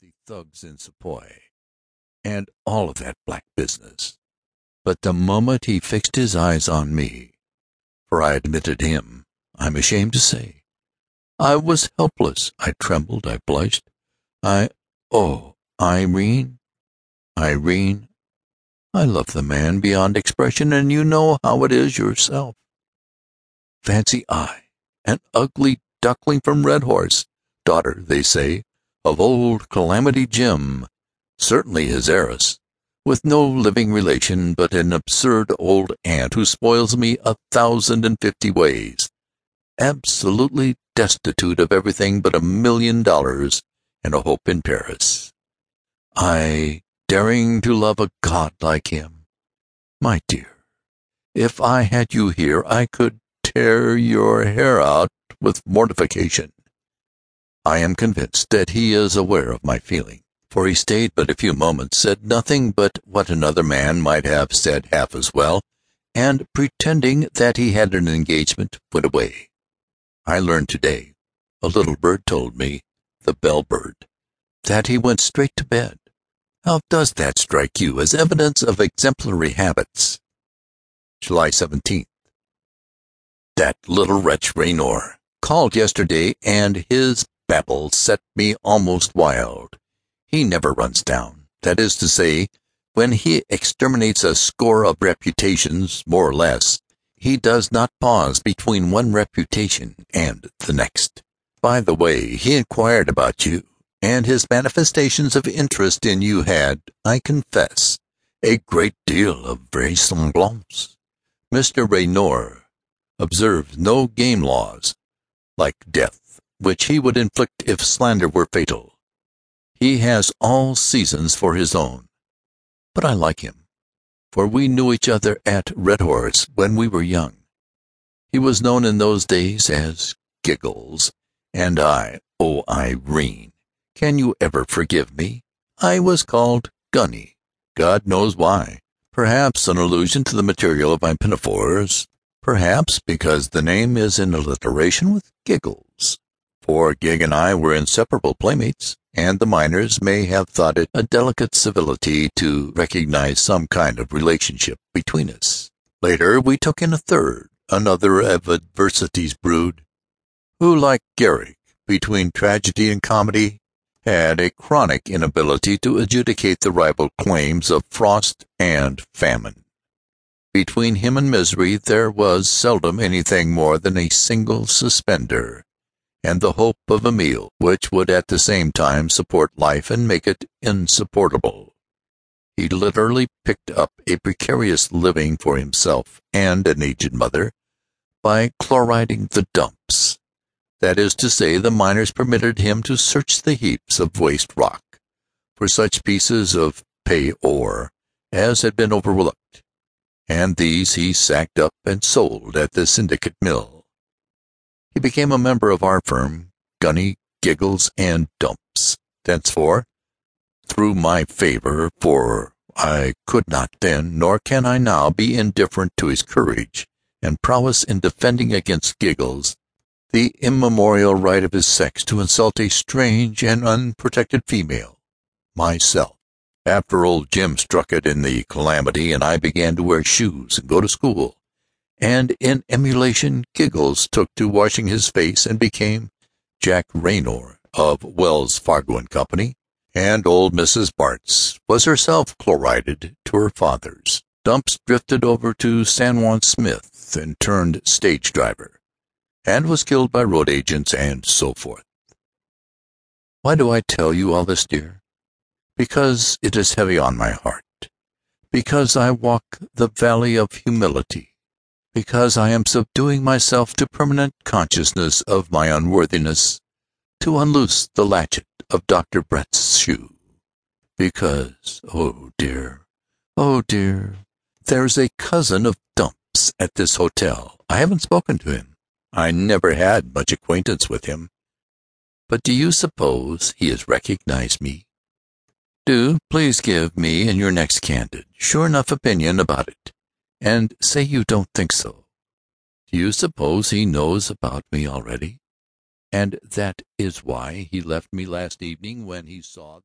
the thugs in Sepoy, and all of that black business. But the moment he fixed his eyes on me, for I admitted him, I'm ashamed to say, I was helpless. I trembled. I blushed. I, oh, Irene, Irene, I love the man beyond expression, and you know how it is yourself. Fancy I, an ugly duckling from Redhorse, daughter, they say, of old Calamity Jim, certainly his heiress, with no living relation but an absurd old aunt who spoils me a thousand and fifty ways, absolutely destitute of everything but a million dollars and a hope in Paris. I daring to love a god like him. My dear, if I had you here, I could tear your hair out with mortification. I am convinced that he is aware of my feeling, for he stayed but a few moments, said nothing but what another man might have said half as well, and pretending that he had an engagement, went away. I learned today, a little bird told me, the bell bird, that he went straight to bed. How does that strike you as evidence of exemplary habits? July 17th. That little wretch Raynor called yesterday, and his babble set me almost wild. He never runs down. That is to say, when he exterminates a score of reputations, more or less, he does not pause between one reputation and the next. By the way, he inquired about you, and his manifestations of interest in you had, I confess, a great deal of vraisemblance. Mr. Raynor observes no game laws, like death, which he would inflict if slander were fatal. He has all seasons for his own. But I like him, for we knew each other at Redhorse when we were young. He was known in those days as Giggles, and I, oh, Irene, can you ever forgive me? I was called Gunny, God knows why. Perhaps an allusion to the material of my pinafores, perhaps because the name is in alliteration with Giggles. For Gig and I were inseparable playmates, and the miners may have thought it a delicate civility to recognize some kind of relationship between us. Later we took in a third, another of adversity's brood, who, like Garrick, between tragedy and comedy, had a chronic inability to adjudicate the rival claims of frost and famine. Between him and misery there was seldom anything more than a single suspender, and the hope of a meal which would at the same time support life and make it insupportable. He literally picked up a precarious living for himself and an aged mother by chloriding the dumps. That is to say, the miners permitted him to search the heaps of waste rock for such pieces of pay ore as had been overlooked, and these he sacked up and sold at the syndicate mill. He became a member of our firm, Gunny, Giggles, and Dumps. Thenceforth, through my favor, for I could not then, nor can I now, be indifferent to his courage and prowess in defending against Giggles the immemorial right of his sex to insult a strange and unprotected female, myself. After old Jim struck it in the calamity, and I began to wear shoes and go to school, and in emulation Giggles took to washing his face and became Jack Raynor of Wells Fargo and Company, and old Mrs. Bartz was herself chlorided to her fathers. Dumps drifted over to San Juan Smith and turned stage driver, and was killed by road agents and so forth. Why do I tell you all this, dear? because it is heavy on my heart, because I walk the valley of humility, because I am subduing myself to permanent consciousness of my unworthiness, to unloose the latchet of Dr. Barritz's shoe, because, oh dear, oh dear, there's a cousin of Dumps at this hotel. I haven't spoken to him. I never had much acquaintance with him. But do you suppose he has recognized me? Do please give me in your next candid, sure enough opinion about it, and say you don't think so. Do you suppose he knows about me already? And that is why he left me last evening when he saw